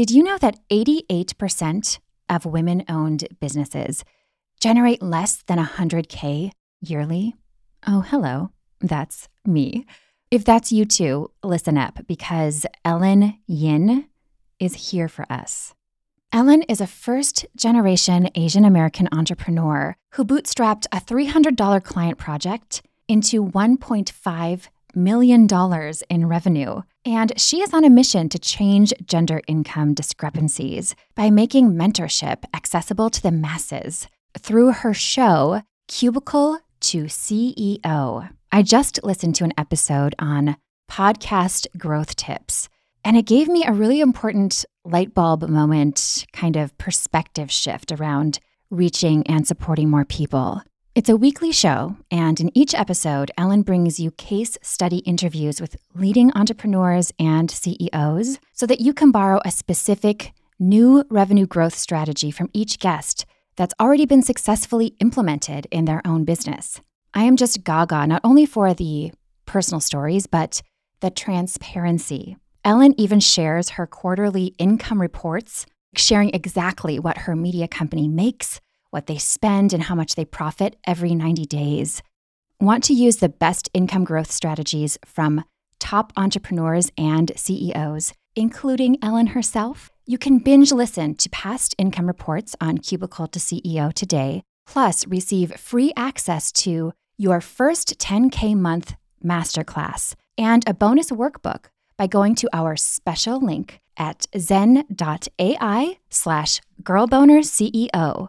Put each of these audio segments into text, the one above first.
Did you know that 88% of women owned businesses generate less than 100K yearly? Oh, hello. That's me. If that's you too, listen up because Ellen Yin is here for us. Ellen is a first generation Asian American entrepreneur who bootstrapped a $300 client project into $1.5 million in revenue. And she is on a mission to change gender income discrepancies by making mentorship accessible to the masses through her show, Cubicle to CEO. I just listened to an episode on podcast growth tips, and it gave me a really important light bulb moment kind of perspective shift around reaching and supporting more people. It's a weekly show, and in each episode, Ellen brings you case study interviews with leading entrepreneurs and CEOs so that you can borrow a specific new revenue growth strategy from each guest that's already been successfully implemented in their own business. I am just gaga not only for the personal stories, but the transparency. Ellen even shares her quarterly income reports, sharing exactly what her media company makes what they spend, and how much they profit every 90 days. Want to use the best income growth strategies from top entrepreneurs and CEOs, including Ellen herself? You can binge listen to past income reports on Cubicle to CEO today, plus receive free access to your first 10K month masterclass and a bonus workbook by going to our special link at zen.ai slash girlbonerceo.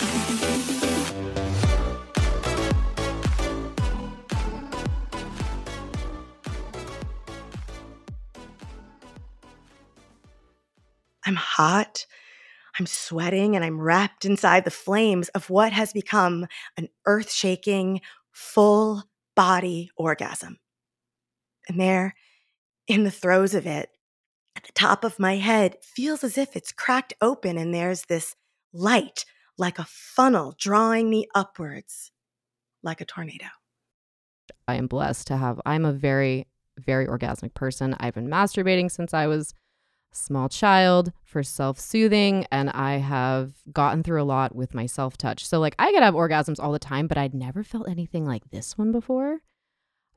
I'm hot, I'm sweating, and I'm wrapped inside the flames of what has become an earth shaking, full body orgasm. And there, in the throes of it, at the top of my head, feels as if it's cracked open and there's this light like a funnel drawing me upwards like a tornado. I am blessed to have, I'm a very, very orgasmic person. I've been masturbating since I was small child for self soothing, and I have gotten through a lot with my self touch. So, like, I could have orgasms all the time, but I'd never felt anything like this one before.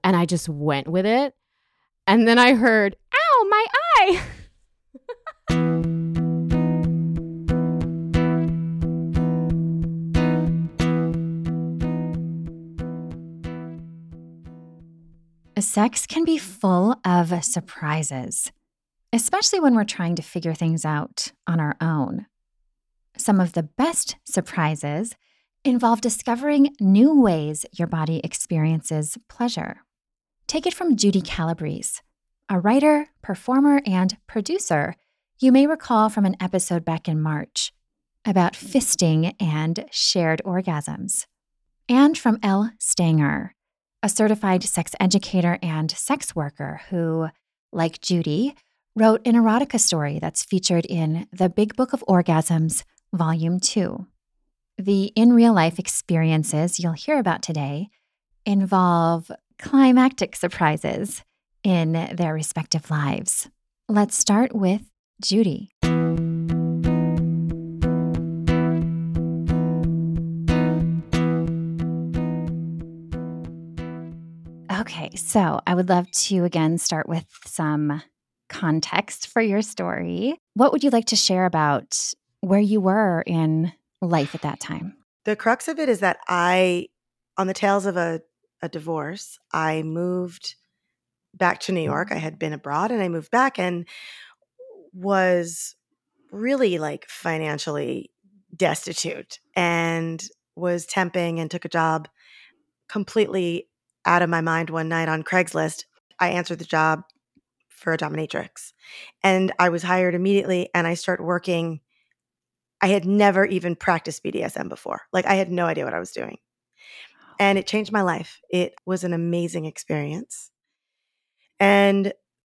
And I just went with it. And then I heard, ow, my eye. Sex can be full of surprises especially when we're trying to figure things out on our own. Some of the best surprises involve discovering new ways your body experiences pleasure. Take it from Judy Calabrese, a writer, performer, and producer you may recall from an episode back in March about fisting and shared orgasms. And from Elle Stanger, a certified sex educator and sex worker who, like Judy, wrote an erotica story that's featured in The Big Book of Orgasms, Volume 2. The in real life experiences you'll hear about today involve climactic surprises in their respective lives. Let's start with Judy. Okay, so I would love to again start with some context for your story. What would you like to share about where you were in life at that time? The crux of it is that I, on the tails of a, a divorce, I moved back to New York. I had been abroad and I moved back and was really like financially destitute and was temping and took a job completely out of my mind one night on Craigslist. I answered the job for a dominatrix. And I was hired immediately and I started working. I had never even practiced BDSM before. Like I had no idea what I was doing. And it changed my life. It was an amazing experience. And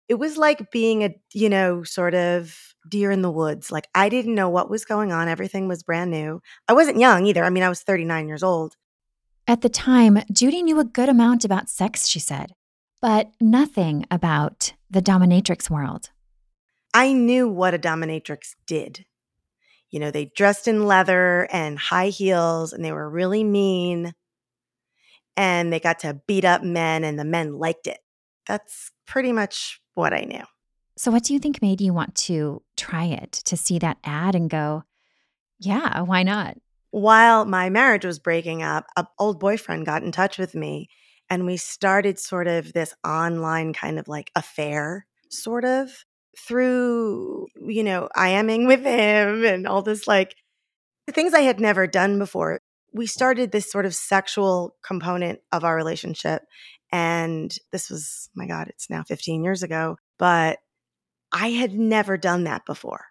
it was like being a, you know, sort of deer in the woods. Like I didn't know what was going on. Everything was brand new. I wasn't young either. I mean, I was 39 years old. At the time, Judy knew a good amount about sex, she said, but nothing about the dominatrix world. I knew what a dominatrix did. You know, they dressed in leather and high heels and they were really mean and they got to beat up men and the men liked it. That's pretty much what I knew. So, what do you think made you want to try it, to see that ad and go, yeah, why not? While my marriage was breaking up, an old boyfriend got in touch with me and we started sort of this online kind of like affair, sort of through, you know, i IMing with him and all this like the things I had never done before. We started this sort of sexual component of our relationship. And this was, my God, it's now 15 years ago, but I had never done that before.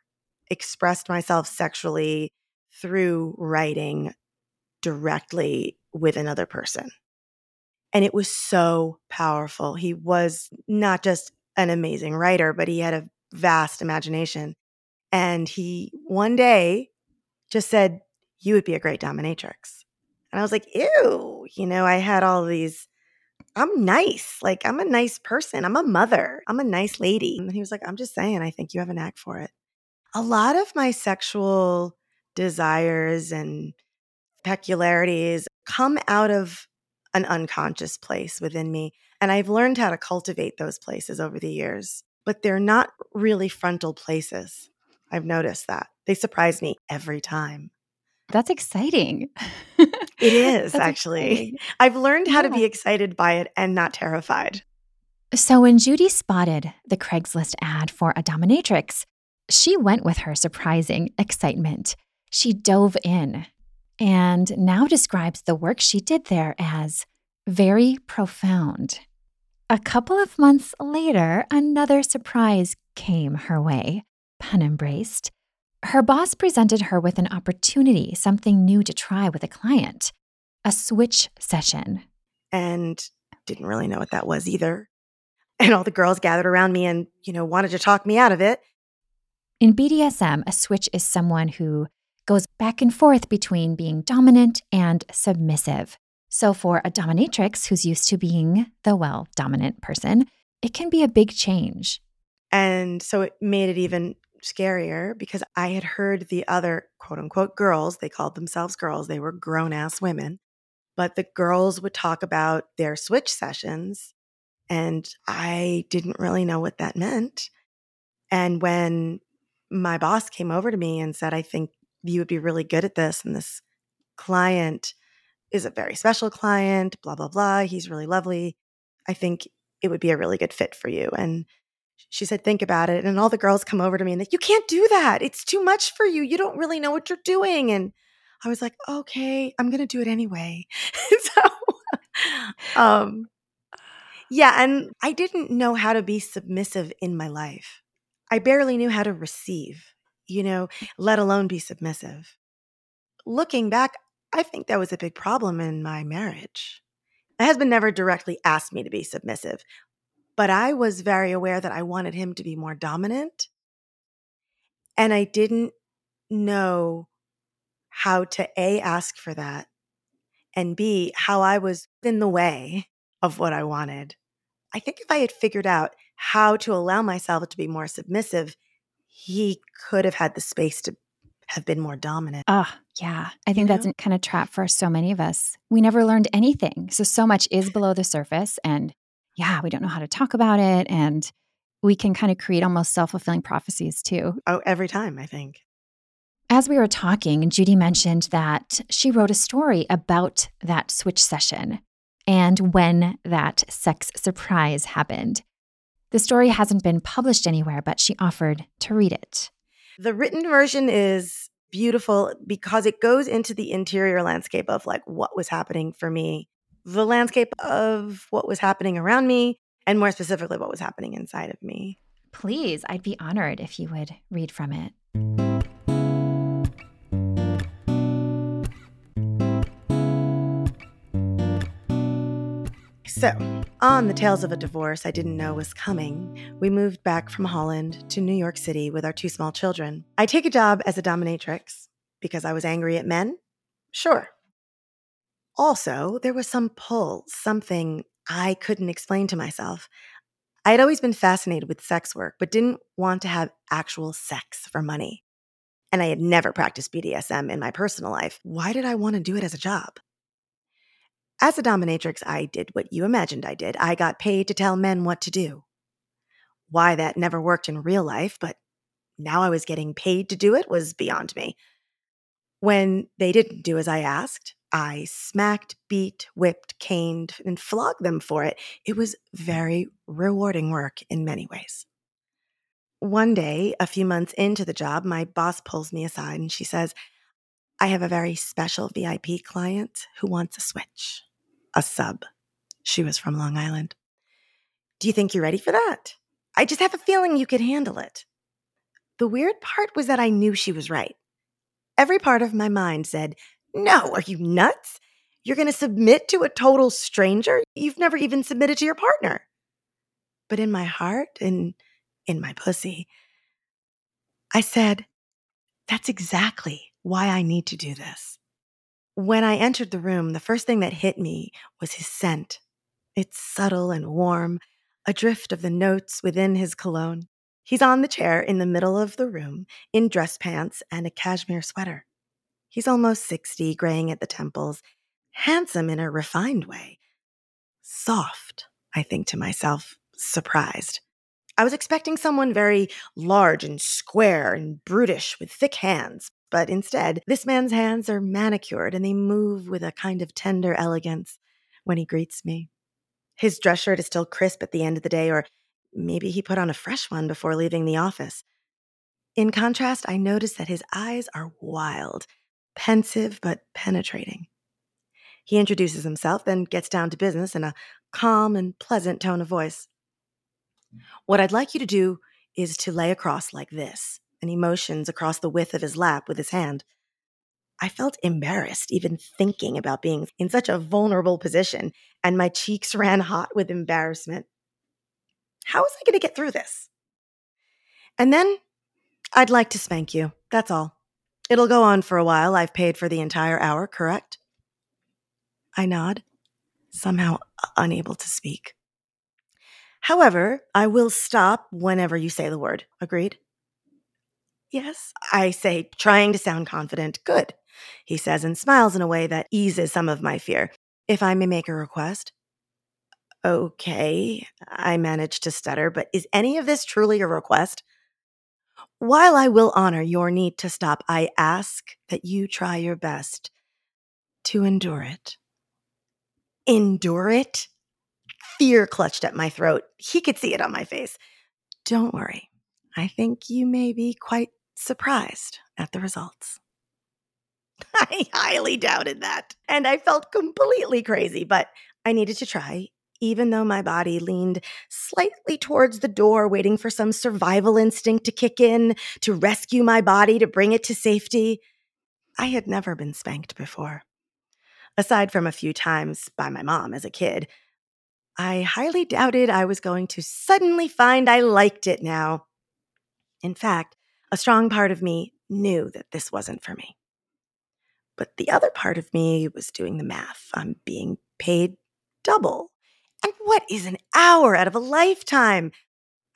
Expressed myself sexually through writing directly with another person. And it was so powerful. He was not just an amazing writer, but he had a vast imagination. And he one day just said, You would be a great dominatrix. And I was like, Ew, you know, I had all these, I'm nice. Like, I'm a nice person. I'm a mother. I'm a nice lady. And he was like, I'm just saying, I think you have a knack for it. A lot of my sexual desires and peculiarities come out of an unconscious place within me. And I've learned how to cultivate those places over the years, but they're not really frontal places. I've noticed that. They surprise me every time. That's exciting. it is actually. Exciting. I've learned how yeah. to be excited by it and not terrified. So when Judy spotted the Craigslist ad for a dominatrix, she went with her surprising excitement. She dove in and now describes the work she did there as very profound. A couple of months later, another surprise came her way, pun embraced. Her boss presented her with an opportunity, something new to try with a client a switch session. And didn't really know what that was either. And all the girls gathered around me and, you know, wanted to talk me out of it. In BDSM, a switch is someone who goes back and forth between being dominant and submissive. So, for a dominatrix who's used to being the well dominant person, it can be a big change. And so it made it even scarier because I had heard the other quote unquote girls, they called themselves girls, they were grown ass women, but the girls would talk about their switch sessions. And I didn't really know what that meant. And when my boss came over to me and said, I think you would be really good at this. And this client is a very special client, blah, blah, blah. He's really lovely. I think it would be a really good fit for you. And she said, think about it. And all the girls come over to me and like, you can't do that. It's too much for you. You don't really know what you're doing. And I was like, okay, I'm going to do it anyway. so, um, yeah. And I didn't know how to be submissive in my life. I barely knew how to receive you know, let alone be submissive. Looking back, I think that was a big problem in my marriage. My husband never directly asked me to be submissive, but I was very aware that I wanted him to be more dominant. And I didn't know how to A, ask for that, and B, how I was in the way of what I wanted. I think if I had figured out how to allow myself to be more submissive, he could have had the space to have been more dominant. Ah, oh, yeah. I think you that's know? kind of trap for so many of us. We never learned anything. So so much is below the surface and yeah, we don't know how to talk about it and we can kind of create almost self-fulfilling prophecies too. Oh, every time, I think. As we were talking, Judy mentioned that she wrote a story about that switch session and when that sex surprise happened. The story hasn't been published anywhere, but she offered to read it. The written version is beautiful because it goes into the interior landscape of like what was happening for me, the landscape of what was happening around me, and more specifically, what was happening inside of me. Please, I'd be honored if you would read from it. So, on the tales of a divorce I didn't know was coming, we moved back from Holland to New York City with our two small children. I take a job as a dominatrix because I was angry at men? Sure. Also, there was some pull, something I couldn't explain to myself. I had always been fascinated with sex work, but didn't want to have actual sex for money. And I had never practiced BDSM in my personal life. Why did I want to do it as a job? As a dominatrix, I did what you imagined I did. I got paid to tell men what to do. Why that never worked in real life, but now I was getting paid to do it was beyond me. When they didn't do as I asked, I smacked, beat, whipped, caned, and flogged them for it. It was very rewarding work in many ways. One day, a few months into the job, my boss pulls me aside and she says, I have a very special VIP client who wants a switch a sub. She was from Long Island. Do you think you're ready for that? I just have a feeling you could handle it. The weird part was that I knew she was right. Every part of my mind said, No, are you nuts? You're going to submit to a total stranger? You've never even submitted to your partner. But in my heart and in my pussy, I said, That's exactly why I need to do this. When I entered the room, the first thing that hit me was his scent. It's subtle and warm, a drift of the notes within his cologne. He's on the chair in the middle of the room in dress pants and a cashmere sweater. He's almost 60, graying at the temples, handsome in a refined way. Soft, I think to myself, surprised. I was expecting someone very large and square and brutish with thick hands, but instead, this man's hands are manicured and they move with a kind of tender elegance when he greets me. His dress shirt is still crisp at the end of the day, or maybe he put on a fresh one before leaving the office. In contrast, I notice that his eyes are wild, pensive, but penetrating. He introduces himself, then gets down to business in a calm and pleasant tone of voice. What I'd like you to do is to lay across like this and he motions across the width of his lap with his hand. I felt embarrassed even thinking about being in such a vulnerable position, and my cheeks ran hot with embarrassment. How was I going to get through this? And then I'd like to spank you. That's all. It'll go on for a while. I've paid for the entire hour, correct? I nod, somehow unable to speak. However, I will stop whenever you say the word. Agreed? Yes, I say, trying to sound confident. Good, he says, and smiles in a way that eases some of my fear. If I may make a request. Okay, I manage to stutter, but is any of this truly a request? While I will honor your need to stop, I ask that you try your best to endure it. Endure it? Fear clutched at my throat. He could see it on my face. Don't worry. I think you may be quite surprised at the results. I highly doubted that, and I felt completely crazy, but I needed to try, even though my body leaned slightly towards the door, waiting for some survival instinct to kick in to rescue my body to bring it to safety. I had never been spanked before. Aside from a few times by my mom as a kid, I highly doubted I was going to suddenly find I liked it now. In fact, a strong part of me knew that this wasn't for me. But the other part of me was doing the math. I'm being paid double. And what is an hour out of a lifetime?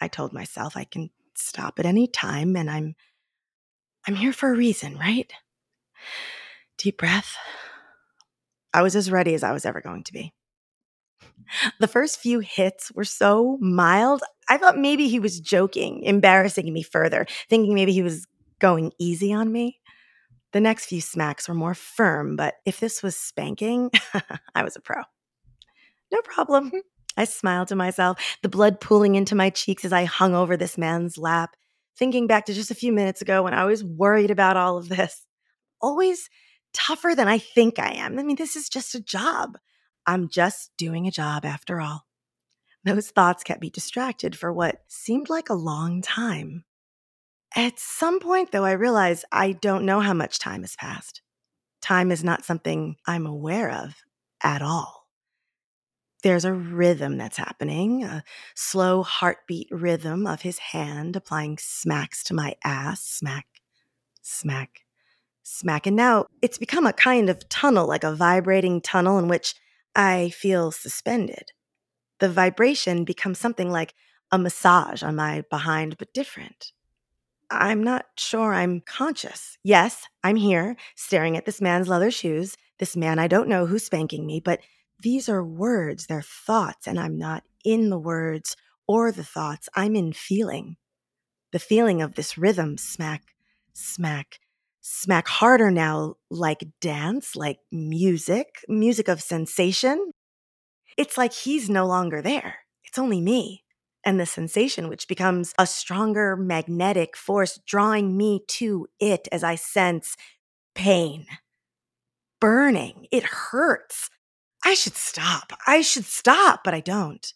I told myself I can stop at any time and I'm I'm here for a reason, right? Deep breath. I was as ready as I was ever going to be. The first few hits were so mild, I thought maybe he was joking, embarrassing me further, thinking maybe he was going easy on me. The next few smacks were more firm, but if this was spanking, I was a pro. No problem. I smiled to myself, the blood pooling into my cheeks as I hung over this man's lap, thinking back to just a few minutes ago when I was worried about all of this. Always tougher than I think I am. I mean, this is just a job. I'm just doing a job after all. Those thoughts kept me distracted for what seemed like a long time. At some point, though, I realized I don't know how much time has passed. Time is not something I'm aware of at all. there's a rhythm that's happening, a slow heartbeat rhythm of his hand applying smacks to my ass, smack, smack, smack. And now it's become a kind of tunnel, like a vibrating tunnel in which I feel suspended. The vibration becomes something like a massage on my behind, but different. I'm not sure I'm conscious. Yes, I'm here staring at this man's leather shoes, this man I don't know who's spanking me, but these are words, they're thoughts, and I'm not in the words or the thoughts. I'm in feeling. The feeling of this rhythm smack, smack, smack harder now, like dance, like music, music of sensation. It's like he's no longer there. It's only me and the sensation, which becomes a stronger magnetic force drawing me to it as I sense pain, burning. It hurts. I should stop. I should stop, but I don't.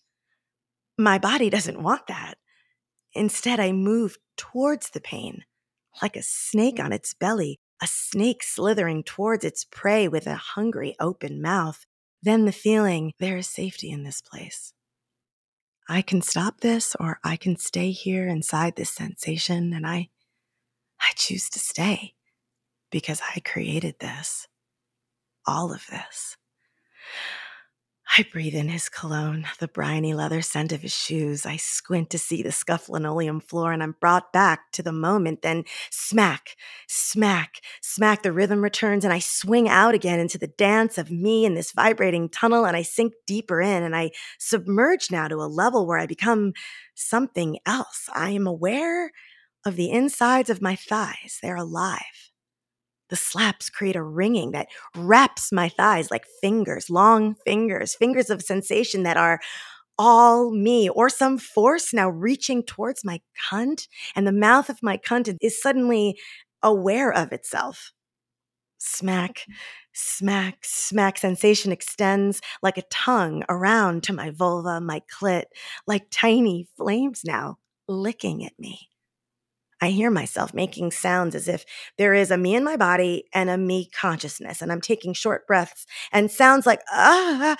My body doesn't want that. Instead, I move towards the pain, like a snake on its belly, a snake slithering towards its prey with a hungry open mouth. Then the feeling there is safety in this place. I can stop this or I can stay here inside this sensation and I I choose to stay because I created this. All of this. I breathe in his cologne, the briny leather scent of his shoes. I squint to see the scuffed linoleum floor, and I'm brought back to the moment. Then smack, smack, smack, the rhythm returns, and I swing out again into the dance of me in this vibrating tunnel, and I sink deeper in, and I submerge now to a level where I become something else. I am aware of the insides of my thighs, they're alive. The slaps create a ringing that wraps my thighs like fingers, long fingers, fingers of sensation that are all me or some force now reaching towards my cunt. And the mouth of my cunt is suddenly aware of itself. Smack, mm. smack, smack. Sensation extends like a tongue around to my vulva, my clit, like tiny flames now licking at me. I hear myself making sounds as if there is a me in my body and a me consciousness. And I'm taking short breaths and sounds like ah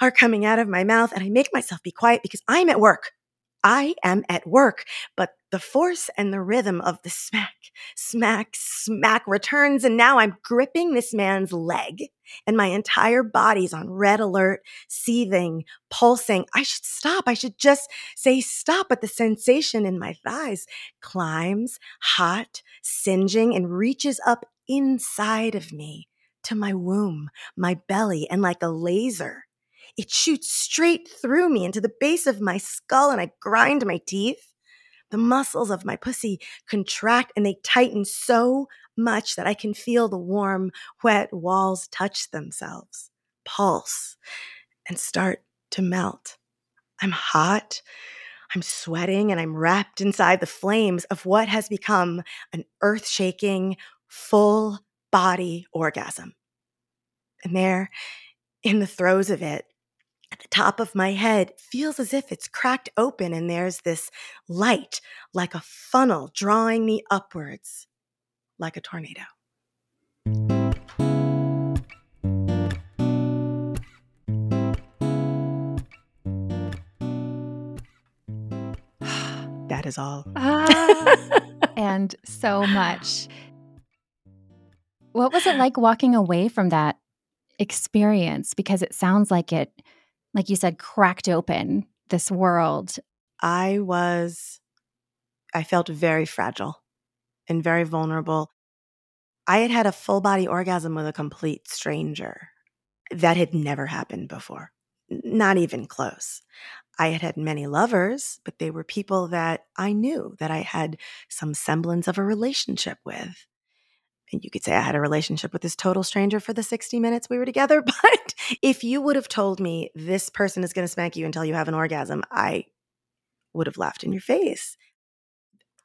are coming out of my mouth. And I make myself be quiet because I'm at work. I am at work, but the force and the rhythm of the smack, smack, smack returns. And now I'm gripping this man's leg and my entire body's on red alert, seething, pulsing. I should stop. I should just say stop. But the sensation in my thighs climbs, hot, singeing, and reaches up inside of me to my womb, my belly, and like a laser it shoots straight through me into the base of my skull, and I grind my teeth. The muscles of my pussy contract and they tighten so much that I can feel the warm, wet walls touch themselves, pulse, and start to melt. I'm hot. I'm sweating and I'm wrapped inside the flames of what has become an earth shaking, full body orgasm. And there, in the throes of it, at the top of my head feels as if it's cracked open and there's this light like a funnel drawing me upwards like a tornado. that is all. Ah, and so much. What was it like walking away from that experience? Because it sounds like it like you said, cracked open this world? I was, I felt very fragile and very vulnerable. I had had a full body orgasm with a complete stranger. That had never happened before, not even close. I had had many lovers, but they were people that I knew that I had some semblance of a relationship with you could say I had a relationship with this total stranger for the 60 minutes we were together. But if you would have told me this person is going to smack you until you have an orgasm, I would have laughed in your face.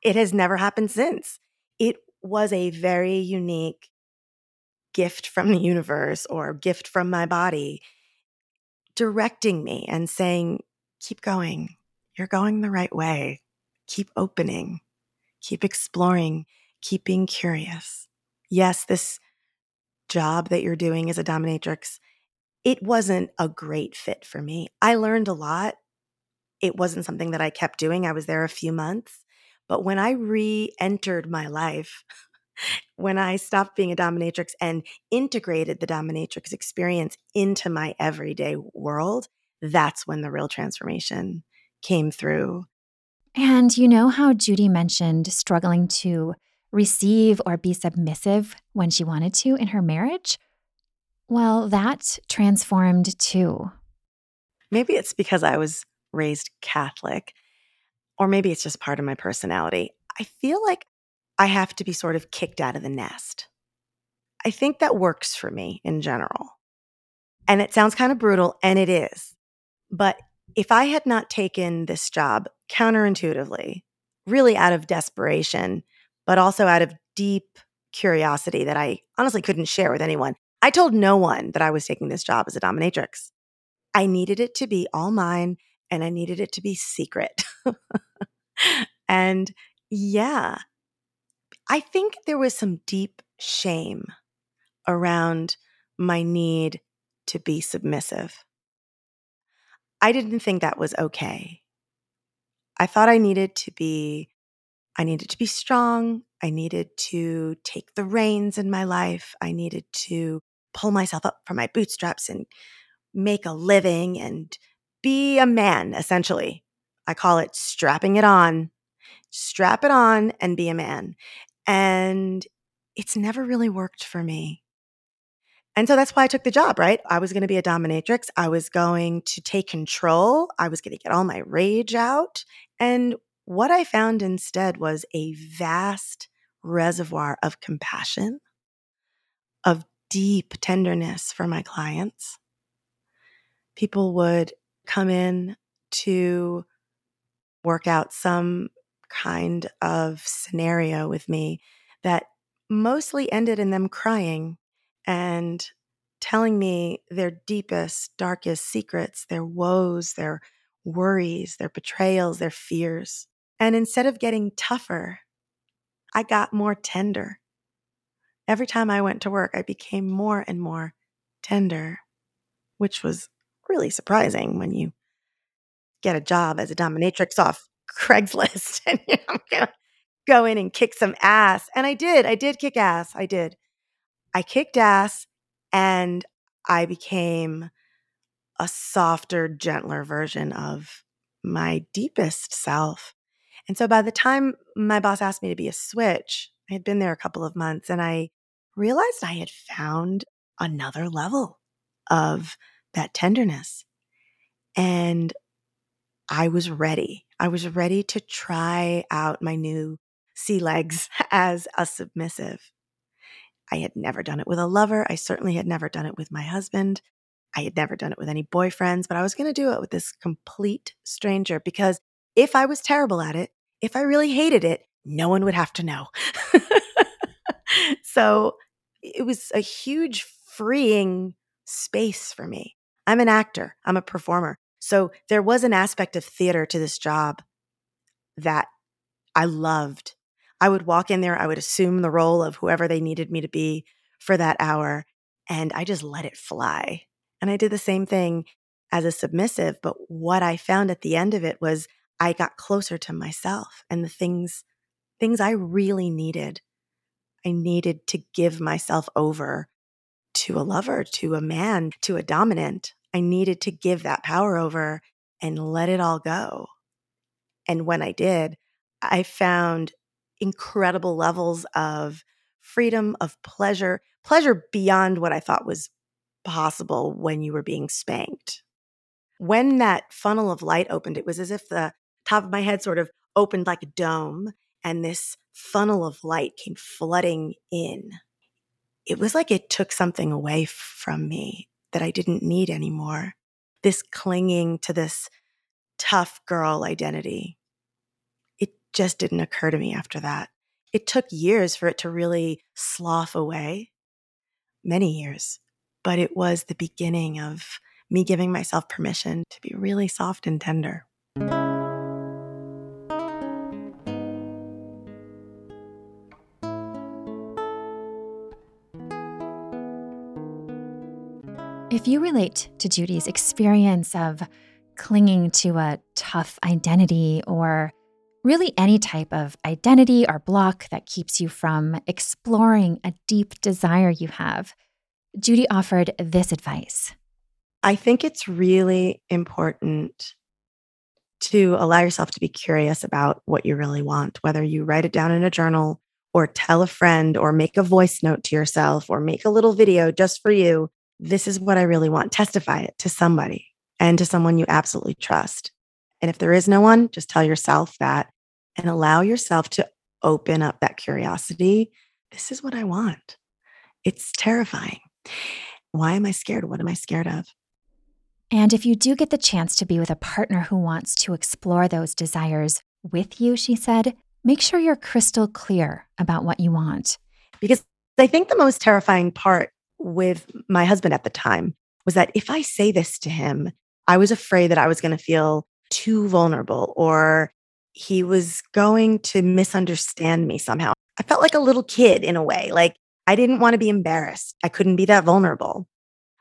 It has never happened since. It was a very unique gift from the universe or gift from my body directing me and saying, keep going. You're going the right way. Keep opening, keep exploring, keep being curious yes, this job that you're doing as a dominatrix it wasn't a great fit for me. I learned a lot. It wasn't something that I kept doing. I was there a few months. But when I re entered my life, when I stopped being a dominatrix and integrated the dominatrix experience into my everyday world, that's when the real transformation came through. And you know how Judy mentioned struggling to receive or be submissive when she wanted to in her marriage? Well, that transformed too. Maybe it's because I was raised Catholic, or maybe it's just part of my personality. I feel like I have to be sort of kicked out of the nest. I think that works for me in general. And it sounds kind of brutal, and it is. But if I had not taken this job counterintuitively, really out of desperation, but also out of deep curiosity that I honestly couldn't share with anyone, I told no one that I was taking this job as a dominatrix. I needed it to be all mine and I needed it to be secret. and yeah, I think there was some deep shame around my need to be submissive. I didn't think that was okay. I thought I needed to be I needed to be strong. I needed to take the reins in my life. I needed to pull myself up from my bootstraps and make a living and be a man, essentially. I call it strapping it on. Strap it on and be a man. And it's never really worked for me. And so that's why I took the job, right? I was going to be a dominatrix. I was going to take control. I was going to get all my rage out. And what I found instead was a vast reservoir of compassion, of deep tenderness for my clients. People would come in to work out some kind of scenario with me that mostly ended in them crying and telling me their deepest, darkest secrets, their woes, their worries, their betrayals, their fears. And instead of getting tougher, I got more tender. Every time I went to work, I became more and more tender, which was really surprising when you get a job as a dominatrix off Craigslist and you I'm gonna go in and kick some ass. And I did. I did kick ass. I did. I kicked ass and I became a softer, gentler version of my deepest self. And so by the time my boss asked me to be a switch, I had been there a couple of months and I realized I had found another level of that tenderness. And I was ready. I was ready to try out my new sea legs as a submissive. I had never done it with a lover. I certainly had never done it with my husband. I had never done it with any boyfriends, but I was going to do it with this complete stranger because if I was terrible at it, if I really hated it, no one would have to know. so it was a huge freeing space for me. I'm an actor, I'm a performer. So there was an aspect of theater to this job that I loved. I would walk in there, I would assume the role of whoever they needed me to be for that hour, and I just let it fly. And I did the same thing as a submissive, but what I found at the end of it was I got closer to myself and the things things I really needed. I needed to give myself over to a lover, to a man, to a dominant. I needed to give that power over and let it all go. And when I did, I found incredible levels of freedom, of pleasure, pleasure beyond what I thought was possible when you were being spanked. When that funnel of light opened, it was as if the top of my head sort of opened like a dome and this funnel of light came flooding in. It was like it took something away from me that I didn't need anymore. This clinging to this tough girl identity. It just didn't occur to me after that. It took years for it to really slough away, many years, but it was the beginning of me giving myself permission to be really soft and tender. If you relate to Judy's experience of clinging to a tough identity or really any type of identity or block that keeps you from exploring a deep desire you have, Judy offered this advice. I think it's really important to allow yourself to be curious about what you really want, whether you write it down in a journal or tell a friend or make a voice note to yourself or make a little video just for you. This is what I really want. Testify it to somebody and to someone you absolutely trust. And if there is no one, just tell yourself that and allow yourself to open up that curiosity. This is what I want. It's terrifying. Why am I scared? What am I scared of? And if you do get the chance to be with a partner who wants to explore those desires with you, she said, make sure you're crystal clear about what you want. Because I think the most terrifying part with my husband at the time was that if I say this to him, I was afraid that I was going to feel too vulnerable or he was going to misunderstand me somehow. I felt like a little kid in a way. Like I didn't want to be embarrassed. I couldn't be that vulnerable.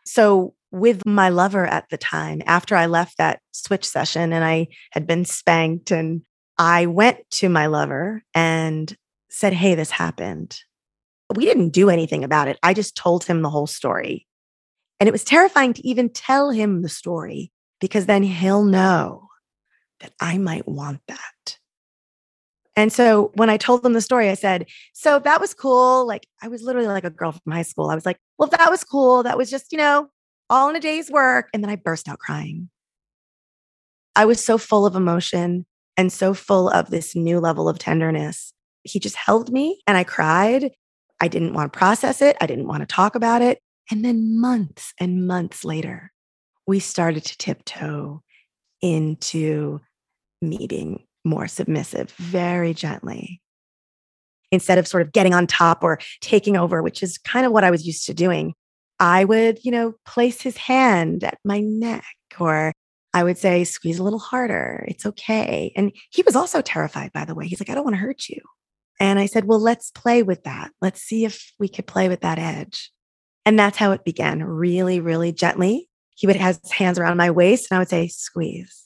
So, with my lover at the time, after I left that switch session and I had been spanked, and I went to my lover and said, Hey, this happened. We didn't do anything about it. I just told him the whole story. And it was terrifying to even tell him the story because then he'll know that I might want that. And so when I told them the story, I said, So that was cool. Like I was literally like a girl from high school. I was like, Well, that was cool. That was just, you know, all in a day's work. And then I burst out crying. I was so full of emotion and so full of this new level of tenderness. He just held me and I cried. I didn't want to process it. I didn't want to talk about it. And then months and months later, we started to tiptoe into me being more submissive very gently instead of sort of getting on top or taking over, which is kind of what I was used to doing. I would, you know, place his hand at my neck or I would say, squeeze a little harder. It's okay. And he was also terrified, by the way. He's like, I don't want to hurt you. And I said, well, let's play with that. Let's see if we could play with that edge. And that's how it began really, really gently. He would have his hands around my waist and I would say, squeeze.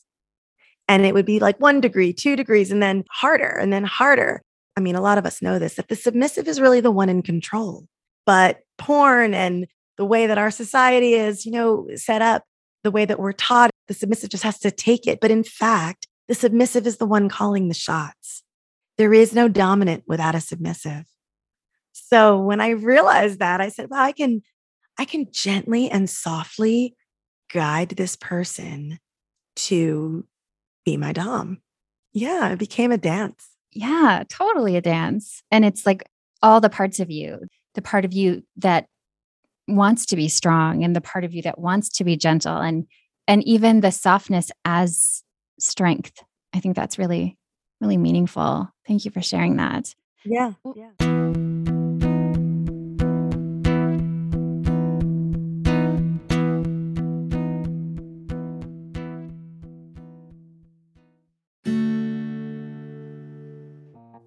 And it would be like one degree, two degrees, and then harder, and then harder. I mean, a lot of us know this that the submissive is really the one in control. But porn and the way that our society is, you know, set up, the way that we're taught, the submissive just has to take it. But in fact, the submissive is the one calling the shots. There is no dominant without a submissive. So when I realized that, I said, well, I can, I can gently and softly guide this person to be my Dom. Yeah, it became a dance. Yeah, totally a dance. And it's like all the parts of you, the part of you that wants to be strong and the part of you that wants to be gentle and and even the softness as strength. I think that's really really meaningful. Thank you for sharing that. Yeah. Yeah.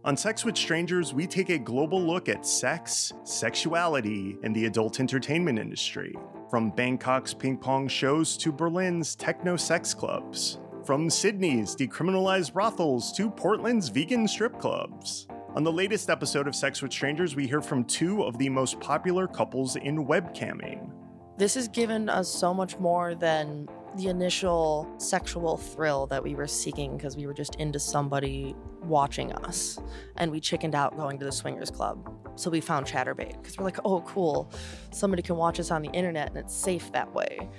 On Sex with Strangers, we take a global look at sex, sexuality, and the adult entertainment industry. From Bangkok's ping pong shows to Berlin's techno sex clubs. From Sydney's decriminalized brothels to Portland's vegan strip clubs. On the latest episode of Sex with Strangers, we hear from two of the most popular couples in webcamming. This has given us so much more than the initial sexual thrill that we were seeking because we were just into somebody watching us and we chickened out going to the swingers club so we found Chaturbate because we're like oh cool somebody can watch us on the internet and it's safe that way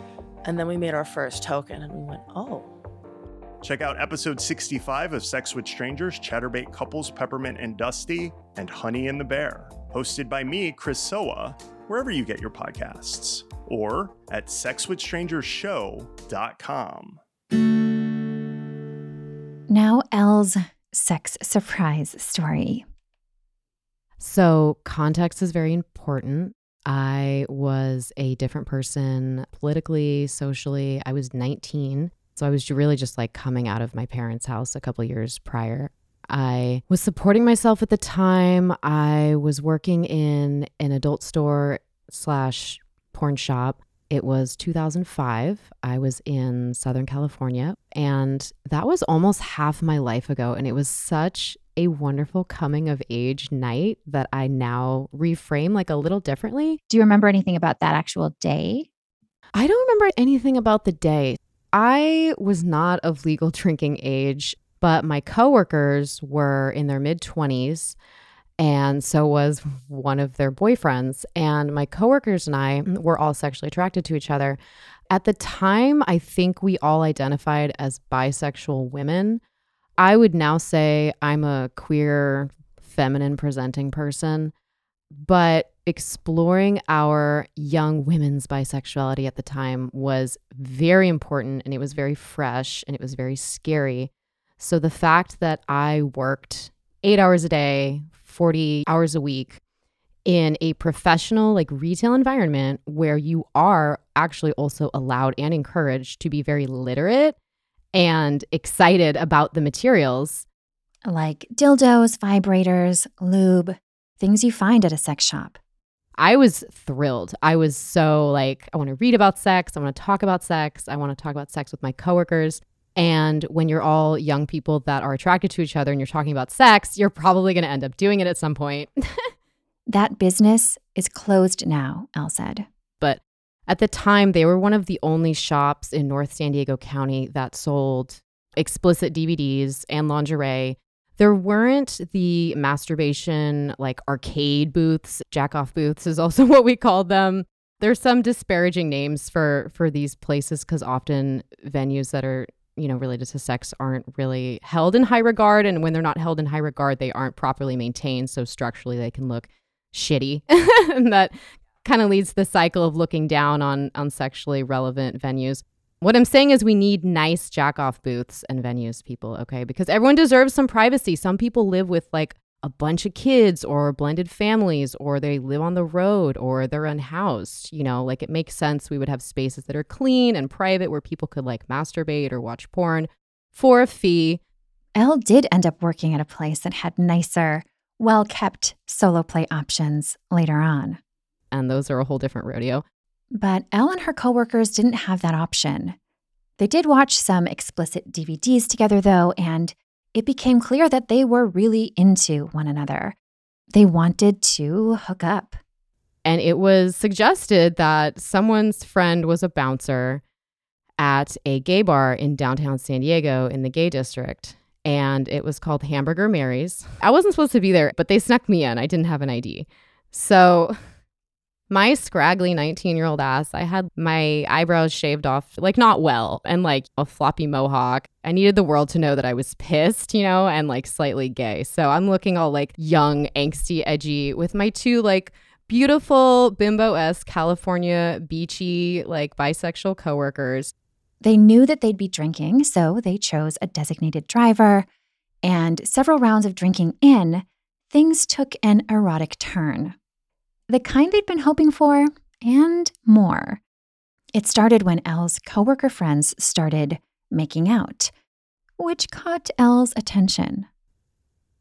and then we made our first token and we went oh Check out episode 65 of Sex with Strangers, Chaturbate Couples, Peppermint and Dusty, and Honey and the Bear, hosted by me, Chris Sowa, wherever you get your podcasts or at sexwithstrangersshow.com. Now, Elle's sex surprise story. So, context is very important. I was a different person politically, socially. I was 19. So I was really just like coming out of my parents' house a couple years prior. I was supporting myself at the time. I was working in an adult store slash porn shop. It was 2005. I was in Southern California, and that was almost half my life ago. And it was such a wonderful coming of age night that I now reframe like a little differently. Do you remember anything about that actual day? I don't remember anything about the day. I was not of legal drinking age, but my coworkers were in their mid 20s and so was one of their boyfriends. And my coworkers and I mm, were all sexually attracted to each other. At the time, I think we all identified as bisexual women. I would now say I'm a queer, feminine presenting person, but exploring our young women's bisexuality at the time was very important and it was very fresh and it was very scary. So the fact that I worked eight hours a day, 40 hours a week in a professional, like retail environment where you are actually also allowed and encouraged to be very literate and excited about the materials. Like dildos, vibrators, lube, things you find at a sex shop. I was thrilled. I was so like, I want to read about sex. I want to talk about sex. I want to talk about sex with my coworkers. And when you're all young people that are attracted to each other and you're talking about sex, you're probably going to end up doing it at some point. that business is closed now, Elle said. But at the time, they were one of the only shops in North San Diego County that sold explicit DVDs and lingerie. There weren't the masturbation, like arcade booths, jack off booths is also what we called them. There's some disparaging names for for these places because often venues that are you know related to sex aren't really held in high regard. And when they're not held in high regard they aren't properly maintained. So structurally they can look shitty. And that kind of leads the cycle of looking down on on sexually relevant venues what i'm saying is we need nice jack off booths and venues people okay? Because everyone deserves some privacy. Some people live with like a bunch of kids or blended families or they live on the road or they're unhoused you know? Like it makes sense we would have spaces that are clean and private where people could like masturbate or watch porn for a fee. Elle did end up working at a place that had nicer well kept solo play options later on. And those are a whole different rodeo but Elle and her coworkers didn't have that option they did watch some explicit DVDs together though and it became clear that they were really into one another. They wanted to hook up. And it was suggested that someone's friend was a bouncer at a gay bar in downtown San Diego in the gay district. And it was called Hamburger Mary's. I wasn't supposed to be there, but they snuck me in. I didn't have an ID. So my scraggly 19 year old ass, I had my eyebrows shaved off, like not well, and like a floppy mohawk. I needed the world to know that I was pissed, you know, and like slightly gay. So I'm looking all like young, angsty, edgy with my two like beautiful bimbo esque California beachy, like bisexual coworkers. They knew that they'd be drinking, so they chose a designated driver. And several rounds of drinking in, things took an erotic turn the kind they'd been hoping for, and more. It started when Elle's coworker friends started making out, which caught Elle's attention.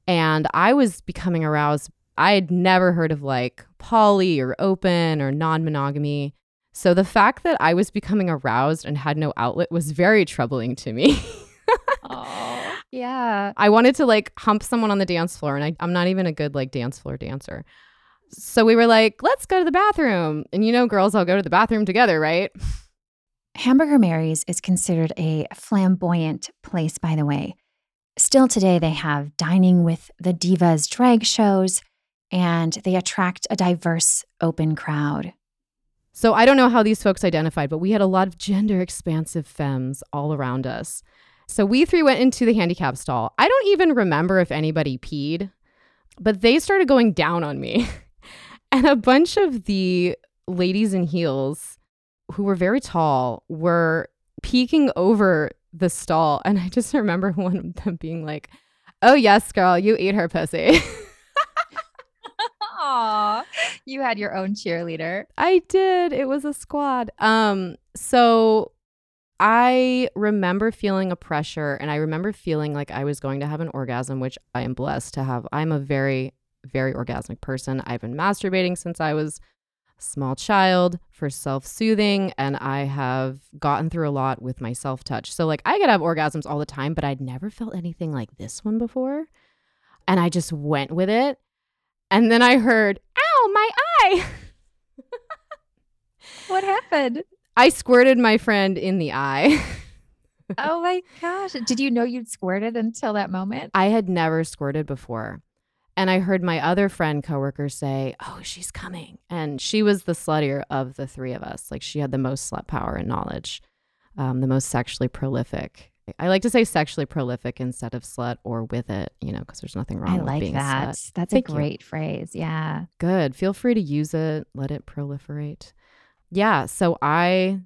And I was becoming aroused. I had never heard of like poly or open or non monogamy. So the fact that I was becoming aroused and had no outlet was very troubling to me. oh, yeah. I wanted to like hump someone on the dance floor, and I, I'm not even a good like dance floor dancer so we were like, let's go to the bathroom. And you know, girls all go to the bathroom together, right? Hamburger Mary's is considered a flamboyant place, by the way. Still today, they have dining with the divas drag shows, and they attract a diverse, open crowd. So I don't know how these folks identified, but we had a lot of gender expansive femmes all around us. So we three went into the handicap stall. I don't even remember if anybody peed, but they started going down on me. And a bunch of the ladies in heels who were very tall were peeking over the stall. And I just remember one of them being like, Oh, yes, girl, you eat her pussy. Aw, you had your own cheerleader. I did. It was a squad. Um, so I remember feeling a pressure and I remember feeling like I was going to have an orgasm, which I am blessed to have. I'm a very very orgasmic person. I've been masturbating since I was a small child for self soothing, and I have gotten through a lot with my self touch. So, like, I could have orgasms all the time, but I'd never felt anything like this one before. And I just went with it. And then I heard, ow, my eye. What happened? I squirted my friend in the eye. Oh my gosh. Did you know you'd squirted until that moment? I had never squirted before. And I heard my other friend coworker say, Oh, she's coming. And she was the sluttier of the three of us. Like she had the most slut power and knowledge, um, the most sexually prolific. I like to say sexually prolific instead of slut or with it, you know, because there's nothing wrong I with like being that. a slut. That's Thank a you. great phrase. Yeah. Good. Feel free to use it, let it proliferate. Yeah. So I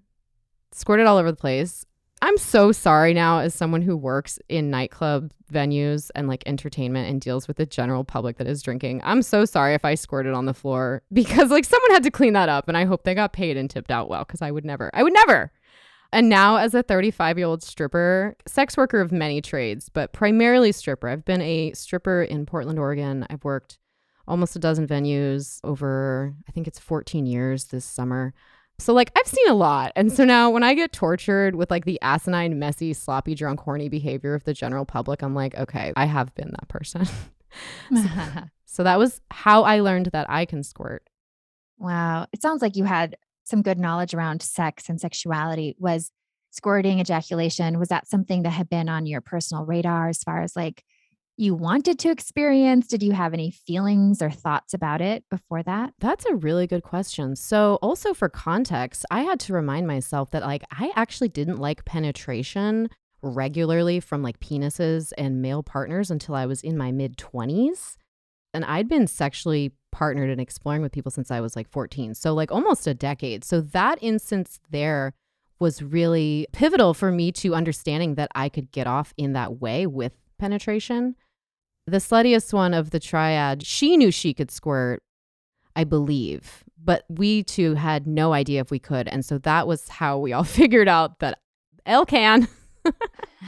squirted all over the place. I'm so sorry now as someone who works in nightclub venues and like entertainment and deals with the general public that is drinking. I'm so sorry if I squirted on the floor because like someone had to clean that up and I hope they got paid and tipped out well because I would never. I would never. And now, as a 35 year old stripper, sex worker of many trades, but primarily stripper, I've been a stripper in Portland, Oregon. I've worked almost a dozen venues over, I think it's 14 years this summer. So, like, I've seen a lot. And so now when I get tortured with like the asinine, messy, sloppy, drunk, horny behavior of the general public, I'm like, okay, I have been that person. so that was how I learned that I can squirt. wow. It sounds like you had some good knowledge around sex and sexuality. Was squirting, ejaculation, was that something that had been on your personal radar as far as like you wanted to experience? Did you have any feelings or thoughts about it before that? That's a really good question. So, also for context, I had to remind myself that like I actually didn't like penetration regularly from like penises and male partners until I was in my mid 20s. And I'd been sexually partnered and exploring with people since I was like 14. So, like almost a decade. So, that instance there was really pivotal for me to understanding that I could get off in that way with penetration. The sluttiest one of the triad, she knew she could squirt, I believe, but we two had no idea if we could. And so that was how we all figured out that Elle can.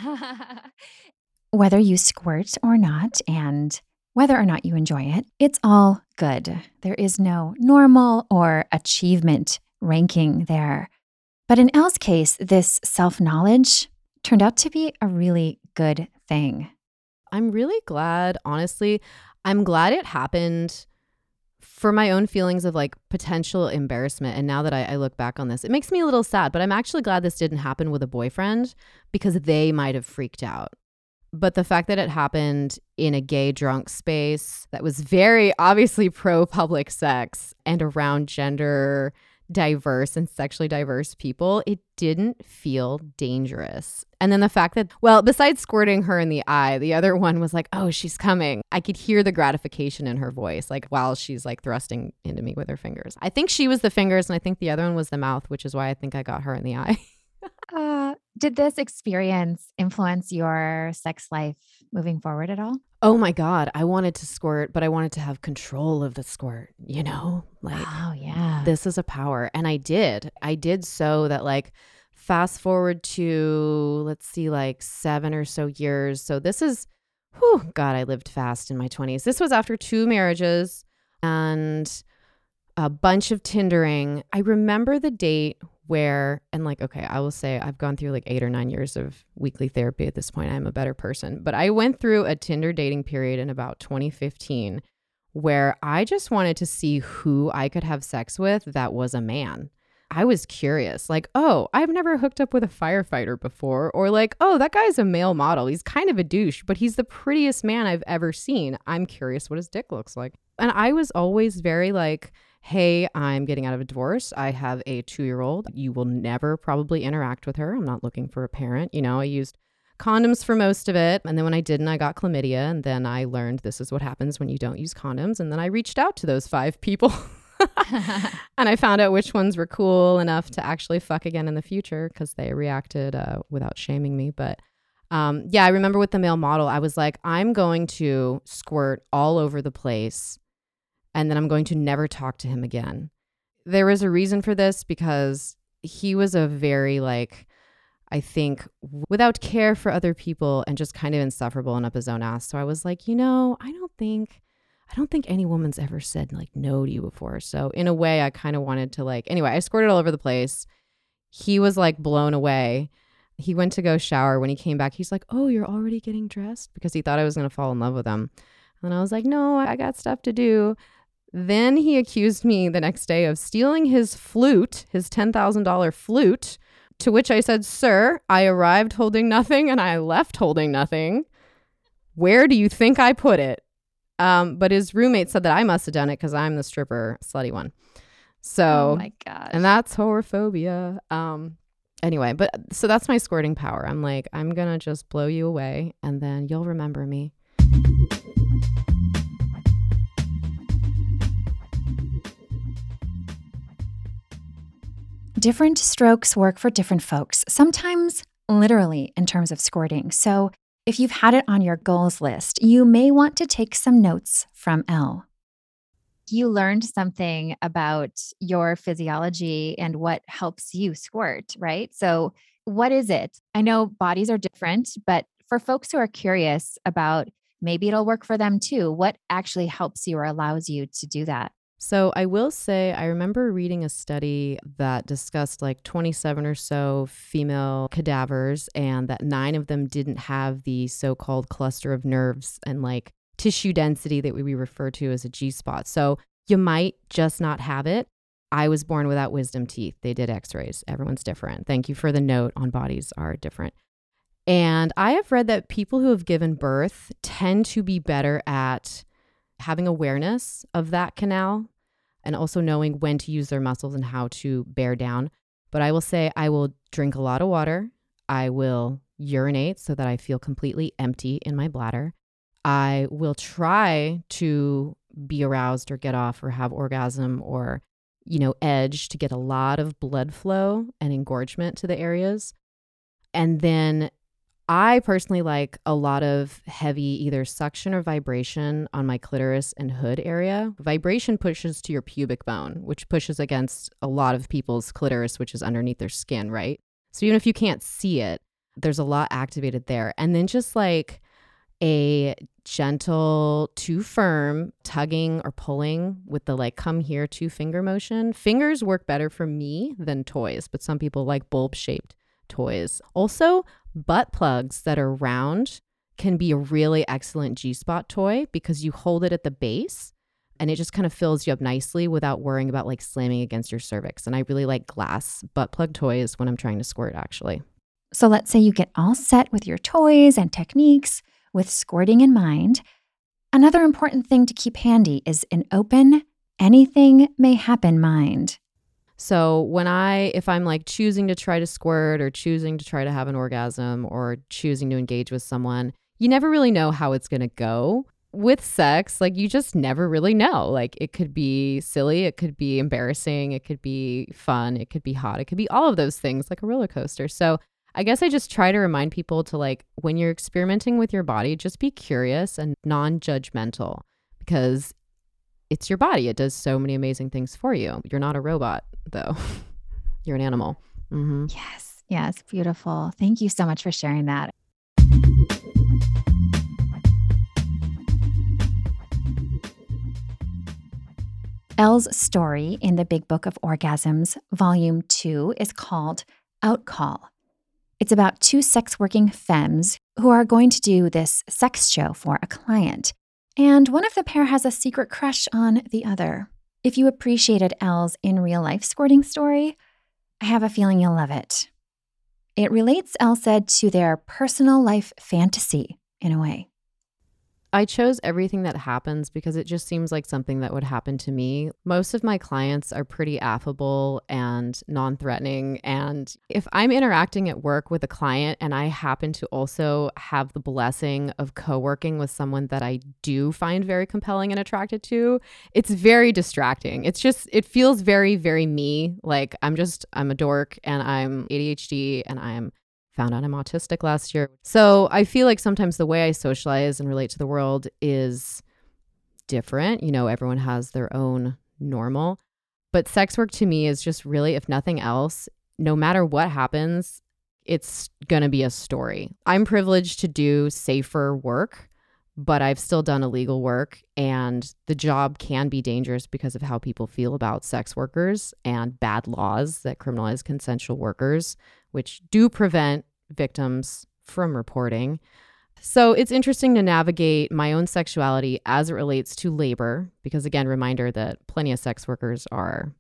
whether you squirt or not, and whether or not you enjoy it, it's all good. There is no normal or achievement ranking there. But in Elle's case, this self knowledge turned out to be a really good thing. I'm really glad, honestly, I'm glad it happened for my own feelings of like potential embarrassment. And now that I, I look back on this, it makes me a little sad, but I'm actually glad this didn't happen with a boyfriend because they might have freaked out. But the fact that it happened in a gay drunk space that was very obviously pro public sex and around gender diverse and sexually diverse people, it didn't feel dangerous. And then the fact that, well, besides squirting her in the eye, the other one was like, oh, she's coming. I could hear the gratification in her voice, like while she's like thrusting into me with her fingers. I think she was the fingers, and I think the other one was the mouth, which is why I think I got her in the eye. Uh, did this experience influence your sex life moving forward at all? Oh my God, I wanted to squirt, but I wanted to have control of the squirt, you know? Like, oh, yeah. this is a power. And I did. I did so that, like, fast forward to, let's see, like seven or so years. So this is, whew, God, I lived fast in my 20s. This was after two marriages and a bunch of Tindering. I remember the date where, and like, okay, I will say I've gone through like eight or nine years of weekly therapy at this point. I'm a better person. But I went through a Tinder dating period in about 2015 where I just wanted to see who I could have sex with that was a man. I was curious, like, oh, I've never hooked up with a firefighter before, or like, oh, that guy's a male model. He's kind of a douche, but he's the prettiest man I've ever seen. I'm curious what his dick looks like. And I was always very like, hey, I'm getting out of a divorce. I have a two year old. You will never probably interact with her. I'm not looking for a parent. You know, I used condoms for most of it. And then when I didn't, I got chlamydia. And then I learned this is what happens when you don't use condoms. And then I reached out to those five people. and I found out which ones were cool enough to actually fuck again in the future because they reacted uh, without shaming me. But um, yeah, I remember with the male model, I was like, I'm going to squirt all over the place and then I'm going to never talk to him again. There was a reason for this because he was a very, like, I think, without care for other people and just kind of insufferable and up his own ass. So I was like, you know, I don't think I don't think any woman's ever said like no to you before. So in a way, I kind of wanted to like, anyway, I squirted all over the place. He was like blown away. He went to go shower. When he came back, he's like, Oh, you're already getting dressed? Because he thought I was going to fall in love with him. And I was like, No, I got stuff to do. Then he accused me the next day of stealing his flute, his $10,000 flute, to which I said, Sir, I arrived holding nothing and I left holding nothing. Where do you think I put it? Um, but his roommate said that I must have done it because I'm the stripper slutty one. So, oh my gosh. and that's whorephobia. Um, anyway, but so that's my squirting power. I'm like, I'm gonna just blow you away, and then you'll remember me. Different strokes work for different folks, sometimes literally in terms of squirting. So, if you've had it on your goals list, you may want to take some notes from Elle. You learned something about your physiology and what helps you squirt, right? So, what is it? I know bodies are different, but for folks who are curious about maybe it'll work for them too, what actually helps you or allows you to do that? So I will say, I remember reading a study that discussed like 27 or so female cadavers, and that nine of them didn't have the so called cluster of nerves and like tissue density that we refer to as a G spot. So you might just not have it. I was born without wisdom teeth. They did x rays. Everyone's different. Thank you for the note on bodies are different. And I have read that people who have given birth tend to be better at having awareness of that canal and also knowing when to use their muscles and how to bear down. But I will say, I will drink a lot of water. I will urinate so that I feel completely empty in my bladder. I will try to be aroused or get off or have orgasm or, you know, edge to get a lot of blood flow and engorgement to the areas. And then I personally like a lot of heavy either suction or vibration on my clitoris and hood area. Vibration pushes to your pubic bone, which pushes against a lot of people's clitoris, which is underneath their skin, right? So even if you can't see it, there's a lot activated there. And then just like a gentle, too firm tugging or pulling with the like come here two finger motion. Fingers work better for me than toys, but some people like bulb shaped toys. Also, butt plugs that are round can be a really excellent G spot toy because you hold it at the base and it just kind of fills you up nicely without worrying about like slamming against your cervix. And I really like glass butt plug toys when I'm trying to squirt, actually. So let's say you get all set with your toys and techniques with squirting in mind. Another important thing to keep handy is an open, anything may happen mind. So when I, if I'm like choosing to try to squirt or choosing to try to have an orgasm or choosing to engage with someone, you never really know how it's going to go. With sex, like you just never really know. Like it could be silly, it could be embarrassing, it could be fun, it could be hot, it could be all of those things, like a roller coaster. So I guess I just try to remind people to like, when you're experimenting with your body, just be curious and non judgmental because it's your body. It does so many amazing things for you. You're not a robot, though. You're an animal. Mm-hmm. Yes. Yes. Beautiful. Thank you so much for sharing that. Elle's story in the Big Book of Orgasms, Volume 2, is called Outcall. It's about two sex working femmes who are going to do this sex show for a client and one of the pair has a secret crush on the other. If you appreciated Elle's in real life squirting story, I have a feeling you'll love it. It relates, Elle said, to their personal life fantasy in a way. I chose everything that happens because it just seems like something that would happen to me. Most of my clients are pretty affable and non threatening. And if I'm interacting at work with a client and I happen to also have the blessing of co working with someone that I do find very compelling and attracted to, it's very distracting. It's just, it feels very, very me. Like I'm just, I'm a dork and I'm ADHD and I'm found out I'm autistic last year. So I feel like sometimes the way I socialize and relate to the world is different. You know, everyone has their own normal. But sex work to me is just really, if nothing else, no matter what happens, it's going to be a story. I'm privileged to do safer work, but I've still done illegal work. And the job can be dangerous because of how people feel about sex workers and bad laws that criminalize consensual workers, which do prevent victims from reporting. So it's interesting to navigate my own sexuality as it relates to labor, because again, reminder that plenty of sex workers are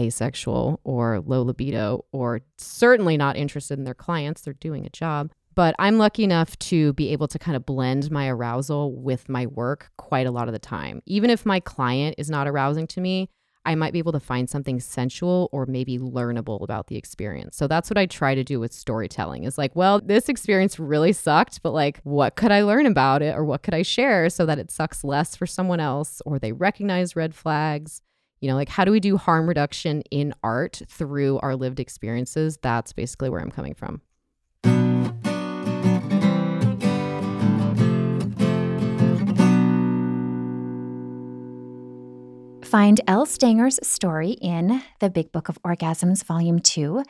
asexual or low libido or certainly not interested in their clients. They're doing a job. But I'm lucky enough to be able to kind of blend my arousal with my work quite a lot of the time. Even if my client is not arousing to me, I might be able to find something sensual or maybe learnable about the experience. So that's what I try to do with storytelling is like, well, this experience really sucked, but like, what could I learn about it or what could I share so that it sucks less for someone else or they recognize red flags? You know, like, how do we do harm reduction in art through our lived experiences? That's basically where I'm coming from. Find Elle Stanger's story in The Big Book of Orgasms, Volume 2.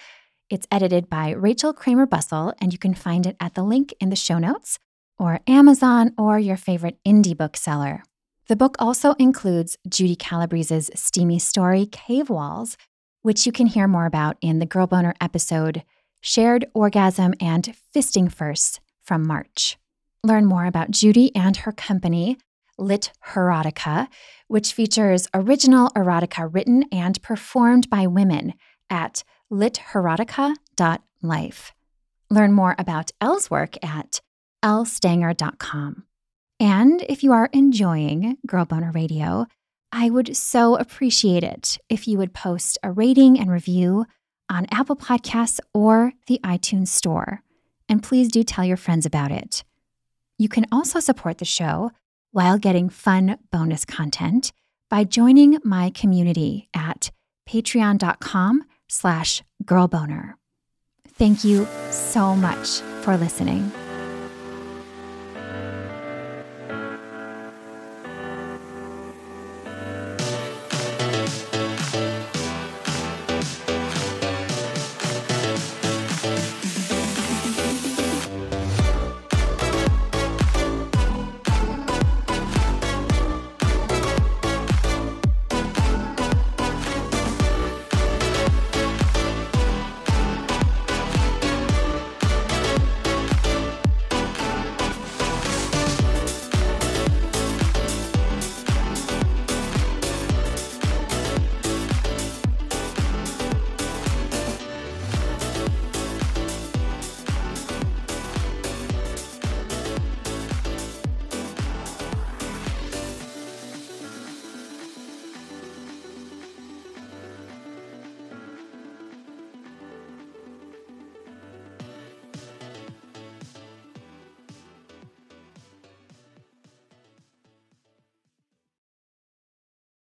It's edited by Rachel Kramer Bussel, and you can find it at the link in the show notes, or Amazon, or your favorite indie bookseller. The book also includes Judy Calabrese's steamy story, Cave Walls, which you can hear more about in the Girl Boner episode Shared Orgasm and Fisting First from March. Learn more about Judy and her company, Lit Erotica, which features original erotica written and performed by women at literotica.life. Learn more about Elle's work at ellestanger.com. And if you are enjoying Girl Boner Radio, I would so appreciate it if you would post a rating and review on Apple Podcasts or the iTunes Store. And please do tell your friends about it. You can also support the show while getting fun bonus content by joining my community at patreon.com slash girlboner. Thank you so much for listening.